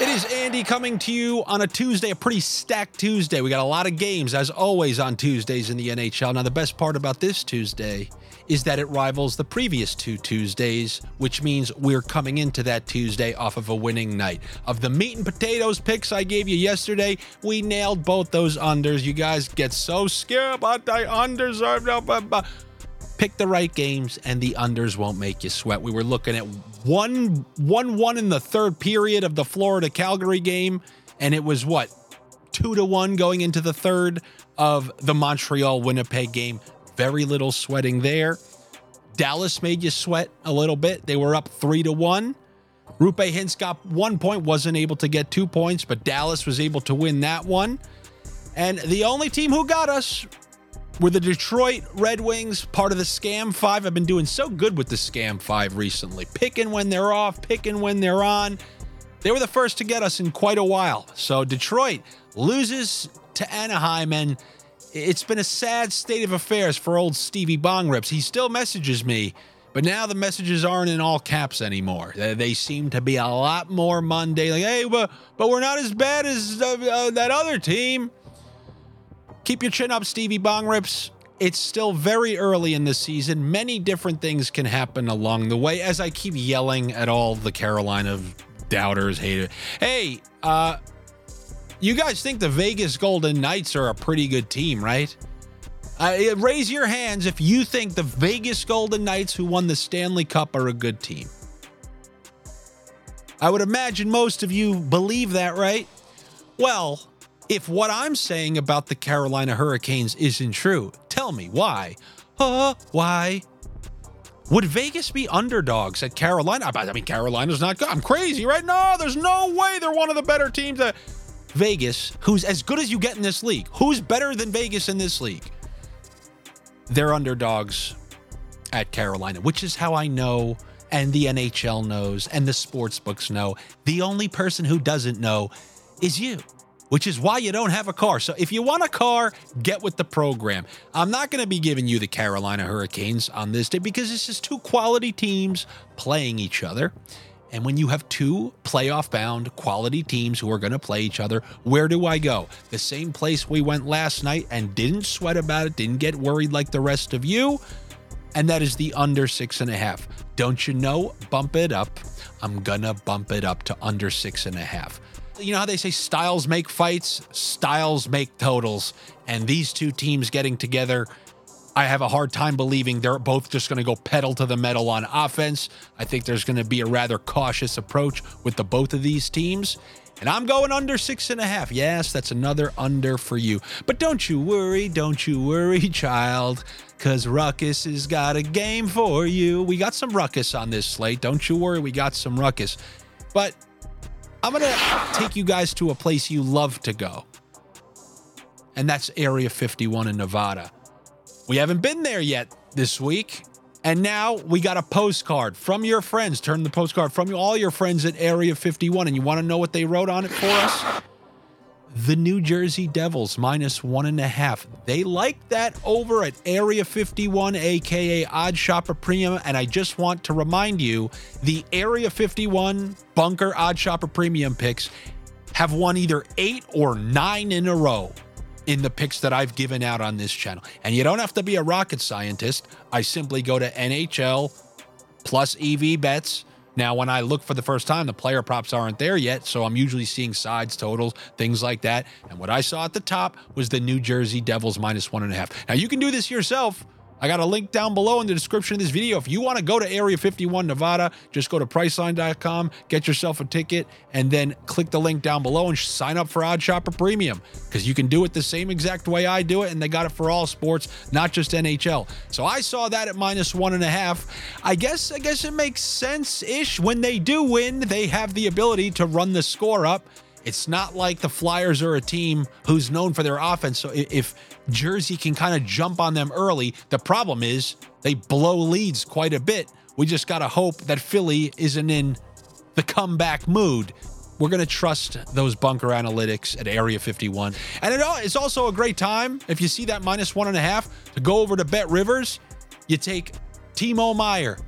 It is Andy coming to you on a Tuesday, a pretty stacked Tuesday. We got a lot of games, as always, on Tuesdays in the NHL. Now, the best part about this Tuesday is that it rivals the previous two Tuesdays, which means we're coming into that Tuesday off of a winning night. Of the meat and potatoes picks I gave you yesterday, we nailed both those unders. You guys get so scared about the unders. Pick the right games, and the unders won't make you sweat. We were looking at one, one, one in the third period of the Florida Calgary game, and it was what two to one going into the third of the Montreal Winnipeg game. Very little sweating there. Dallas made you sweat a little bit. They were up three to one. Roope Hintz got one point, wasn't able to get two points, but Dallas was able to win that one. And the only team who got us were the Detroit Red Wings, part of the Scam Five. I've been doing so good with the Scam Five recently, picking when they're off, picking when they're on. They were the first to get us in quite a while. So Detroit loses to Anaheim, and it's been a sad state of affairs for old Stevie Bongrips. He still messages me, but now the messages aren't in all caps anymore. They, seem to be a lot more Monday, like, hey, but, but we're not as bad as uh, uh, that other team. Keep your chin up, Stevie Bongrips. It's still very early in the season. Many different things can happen along the way as I keep yelling at all the Carolina doubters, haters. Hey, uh, you guys think the Vegas Golden Knights are a pretty good team, right? Uh, raise your hands if you think the Vegas Golden Knights, who won the Stanley Cup, are a good team. I would imagine most of you believe that, right? Well, if what I'm saying about the Carolina Hurricanes isn't true, tell me why. Uh, why? Would Vegas be underdogs at Carolina? I mean, Carolina's not good. I'm crazy, right? No, there's no way they're one of the better teams. That Vegas, who's as good as you get in this league, who's better than Vegas in this league? They're underdogs at Carolina, which is how I know, and the NHL knows, and the sports books know. The only person who doesn't know is you which is why you don't have a car. So if you want a car, get with the program. I'm not going to be giving you the Carolina Hurricanes on this day because this is two quality teams playing each other. And when you have two playoff bound quality teams who are going to play each other, where do I go? The same place we went last night and didn't sweat about it, didn't get worried like the rest of you. And that is the under six and a half. Don't you know? Bump it up. I'm going to bump it up to under six and a half you know how they say styles make fights, styles make totals. And these two teams getting together, I have a hard time believing they're both just going to go pedal to the metal on offense. I think there's going to be a rather cautious approach with the both of these teams. And I'm going under six and a half. Yes, that's another under for you. But don't you worry, don't you worry, child, because Ruckus has got a game for you. We got some Ruckus on this slate. Don't you worry, we got some Ruckus. But I'm going to take you guys to a place you love to go. And that's Area 51 in Nevada. We haven't been there yet this week. And now we got a postcard from your friends. Turn the postcard from all your friends at Area 51. And you want to know what they wrote on it for us? The New Jersey Devils minus one and a half. They like that over at Area 51, aka OddsShopper Premium. And I just want to remind you the Area 51 Bunker OddsShopper Premium picks have won either eight or nine in a row in the picks that I've given out on this channel. And you don't have to be a rocket scientist. I simply go to NHL plus EV bets now, when I look for the first time, the player props aren't there yet, so I'm usually seeing sides, totals, things like that. And what I saw at the top was the New Jersey Devils minus one and a half. Now, you can do this yourself. I got a link down below in the description of this video. If you want to go to Area 51 Nevada, just go to Priceline.com, get yourself a ticket, and then click the link down below and sign up for OddsShopper Premium because you can do it the same exact way I do it, and they got it for all sports, not just NHL. So I saw that at minus one and a half. I guess I guess it makes sense ish. When they do win, they have the ability to run the score up. It's not like the Flyers are a team who's known for their offense. So if Jersey can kind of jump on them early, the problem is they blow leads quite a bit. We just got to hope that Philly isn't in the comeback mood. We're going to trust those bunker analytics at Area 51. And it's also a great time, if you see that minus one and a half, to go over to BetRivers. You take Timo Meier,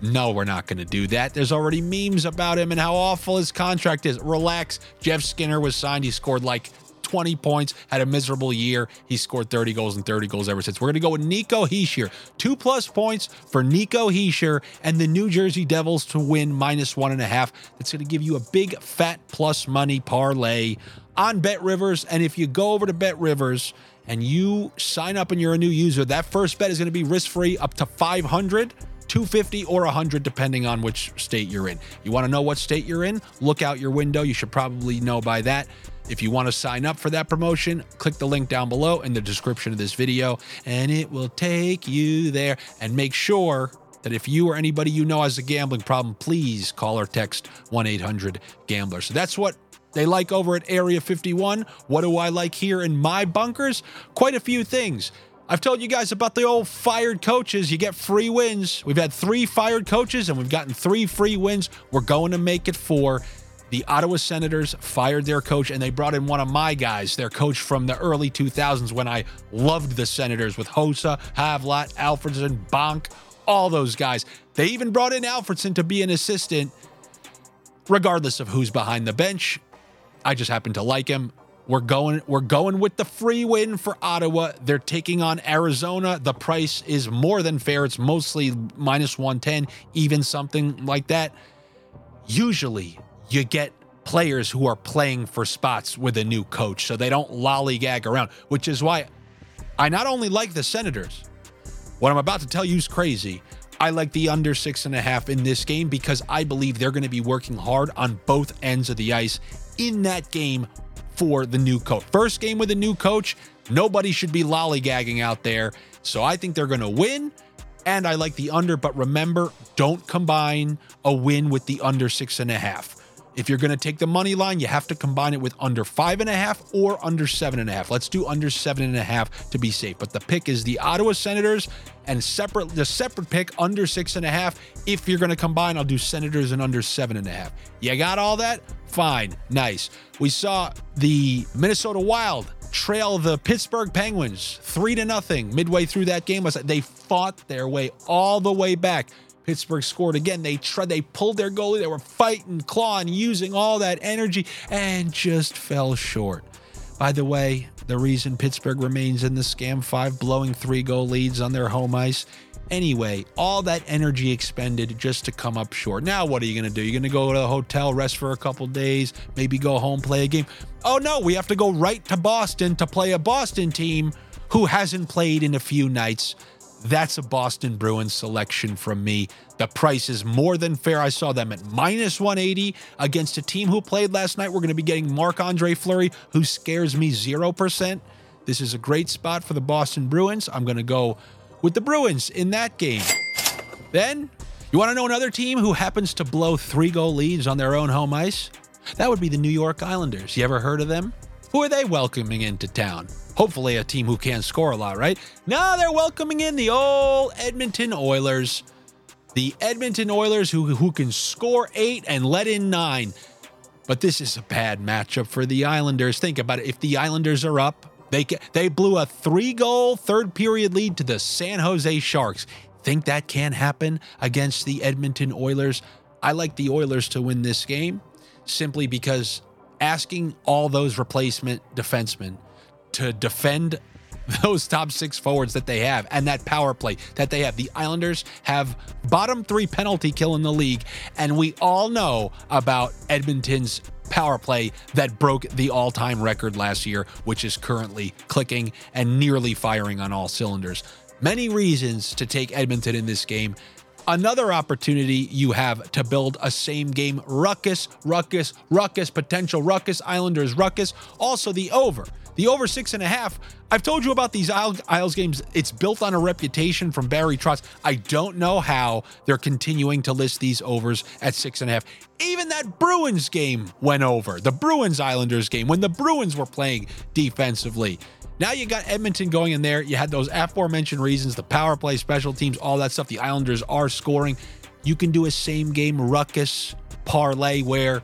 no, we're not going to do that. There's already memes about him and how awful his contract is. Relax. Jeff Skinner was signed. He scored like 20 points, had a miserable year. He scored 30 goals and 30 goals ever since. We're going to go with Nico Hischier. Two plus points for Nico Hischier and the New Jersey Devils to win minus one and a half. That's going to give you a big fat plus money parlay on BetRivers. And if you go over to BetRivers and you sign up and you're a new user, that first bet is going to be risk free up to 500 250 or 100 depending on which state you're in. You want to know what state you're in? Look out your window. You should probably know by that. If you want to sign up for that promotion, click the link down below in the description of this video and it will take you there. And make sure that if you or anybody you know has a gambling problem, please call or text 1 800 Gambler. So that's what they like over at Area 51. What do I like here in my bunkers? Quite a few things. I've told you guys about the old fired coaches. You get free wins. We've had three fired coaches and we've gotten three free wins. We're going to make it four. The Ottawa Senators fired their coach and they brought in one of my guys, their coach from the early 2000s when I loved the Senators with Hossa, Havlat, Alfredsson, Bonk, all those guys. They even brought in Alfredsson to be an assistant, regardless of who's behind the bench. I just happen to like him. We're going we're going with the free win for Ottawa. They're taking on Arizona. The price is more than fair. It's mostly minus 110, even something like that. Usually, you get players who are playing for spots with a new coach so they don't lollygag around, which is why I not only like the Senators. What I'm about to tell you is crazy. I like the under six and a half in this game because I believe they're going to be working hard on both ends of the ice in that game for the new coach. First game with a new coach, nobody should be lollygagging out there. So I think they're going to win. And I like the under, but remember, don't combine a win with the under six and a half. If you're going to take the money line, you have to combine it with under five and a half or under seven and a half. Let's do under seven and a half to be safe. But the pick is the Ottawa Senators and separate the separate pick under six and a half. If you're going to combine, I'll do Senators and under seven and a half. You got all that? Fine, nice. We saw the Minnesota Wild trail the Pittsburgh Penguins three to nothing midway through that game. They fought their way all the way back. Pittsburgh scored again. They tried, they pulled their goalie. They were fighting, clawing, using all that energy, and just fell short. By the way, the reason Pittsburgh remains in the scam five, blowing three goal leads on their home ice. Anyway, all that energy expended just to come up short. Now, what are you going to do? You're going to go to a hotel, rest for a couple days, maybe go home, play a game. Oh, no, we have to go right to Boston to play a Boston team who hasn't played in a few nights. That's a Boston Bruins selection from me. The price is more than fair. I saw them at minus 180 against a team who played last night. We're going to be getting Marc Andre Fleury, who scares me 0%. This is a great spot for the Boston Bruins. I'm going to go with the Bruins in that game. Then, you want to know another team who happens to blow three goal leads on their own home ice? That would be the New York Islanders. You ever heard of them? Who are they welcoming into town? Hopefully, a team who can score a lot, right? Now they're welcoming in the old Edmonton Oilers. The Edmonton Oilers who, who can score eight and let in nine. But this is a bad matchup for the Islanders. Think about it. If the Islanders are up, they they blew a three-goal third period lead to the San Jose Sharks. Think that can happen against the Edmonton Oilers? I like the Oilers to win this game simply because asking all those replacement defensemen to defend those top six forwards that they have and that power play that they have. The Islanders have bottom three penalty kill in the league, and we all know about Edmonton's power play that broke the all time record last year, which is currently clicking and nearly firing on all cylinders. Many reasons to take Edmonton in this game. Another opportunity you have to build a same game ruckus, ruckus, ruckus, potential ruckus, Islanders ruckus. Also, the over. The over six and a half. I've told you about these Isles games. It's built on a reputation from Barry Trotz. I don't know how they're continuing to list these overs at six and a half. Even that Bruins game went over. The Bruins Islanders game when the Bruins were playing defensively. Now you got Edmonton going in there. You had those aforementioned reasons the power play, special teams, all that stuff. The Islanders are scoring. You can do a same game ruckus parlay where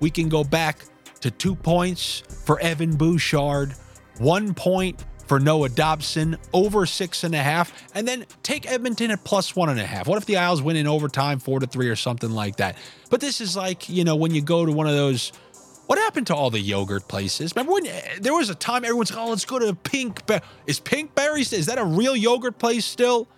we can go back to two points for Evan Bouchard, one point for Noah Dobson, over six and a half, and then take Edmonton at plus one and a half. What if the Isles win in overtime, four to three or something like that? But this is like, you know, when you go to one of those. What happened to all the yogurt places? Remember when eh, there was a time everyone's like, oh, let's go to Pink. Be- is Pinkberry's? Is that a real yogurt place still?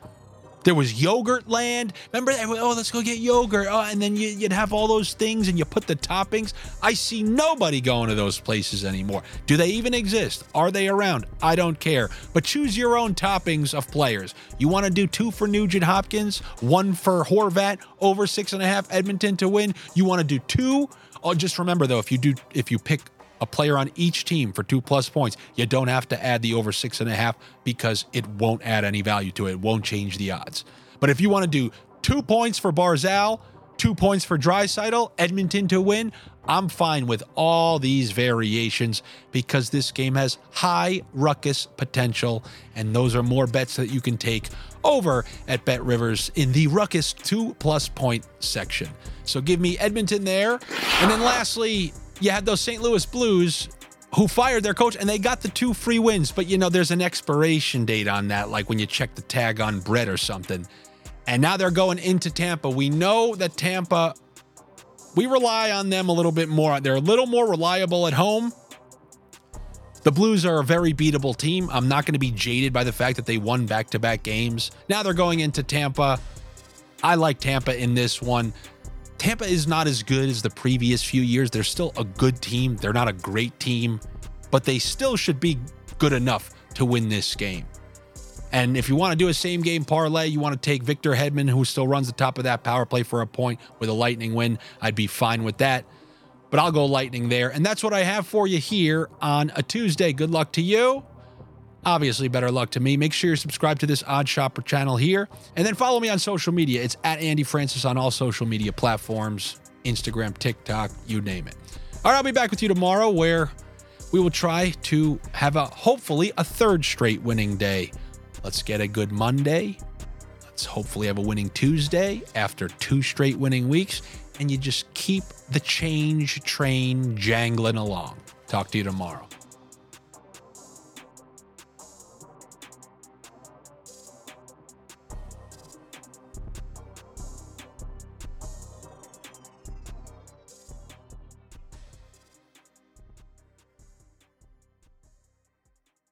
There was Yogurt Land. Remember? Oh, let's go get yogurt. Oh, and then you, would have all those things and you put the toppings. I see nobody going to those places anymore. Do they even exist? Are they around? I don't care. But choose your own toppings of players. You want to do two for Nugent Hopkins, one for Horvat, over six and a half Edmonton to win. You want to do two? Oh, just remember though, if you do, if you pick a player on each team for two plus points. You don't have to add the over six and a half because it won't add any value to it. It won't change the odds. But if you want to do two points for Barzal, two points for Draisaitl, Edmonton to win, I'm fine with all these variations because this game has high ruckus potential, and those are more bets that you can take over at BetRivers in the ruckus two plus point section. So give me Edmonton there. And then lastly, you had those St. Louis Blues who fired their coach and they got the two free wins. But you know, there's an expiration date on that, like when you check the tag on bread or something. And now they're going into Tampa. We know that Tampa, we rely on them a little bit more. They're a little more reliable at home. The Blues are a very beatable team. I'm not going to be jaded by the fact that they won back to back games. Now they're going into Tampa. I like Tampa in this one. Tampa is not as good as the previous few years. They're still a good team. They're not a great team, but they still should be good enough to win this game. And if you want to do a same game parlay, you want to take Victor Hedman, who still runs the top of that power play for a point with a lightning win, I'd be fine with that. But I'll go lightning there. And that's what I have for you here on a Tuesday. Good luck to you. Obviously, better luck to me. Make sure you're subscribed to this OddsShopper channel here. And then follow me on social media. It's at Andy Francess on all social media platforms Instagram, TikTok, you name it. All right, I'll be back with you tomorrow where we will try to have a hopefully a third straight winning day. Let's get a good Monday. Let's hopefully have a winning Tuesday after two straight winning weeks. And you just keep the change train jangling along. Talk to you tomorrow.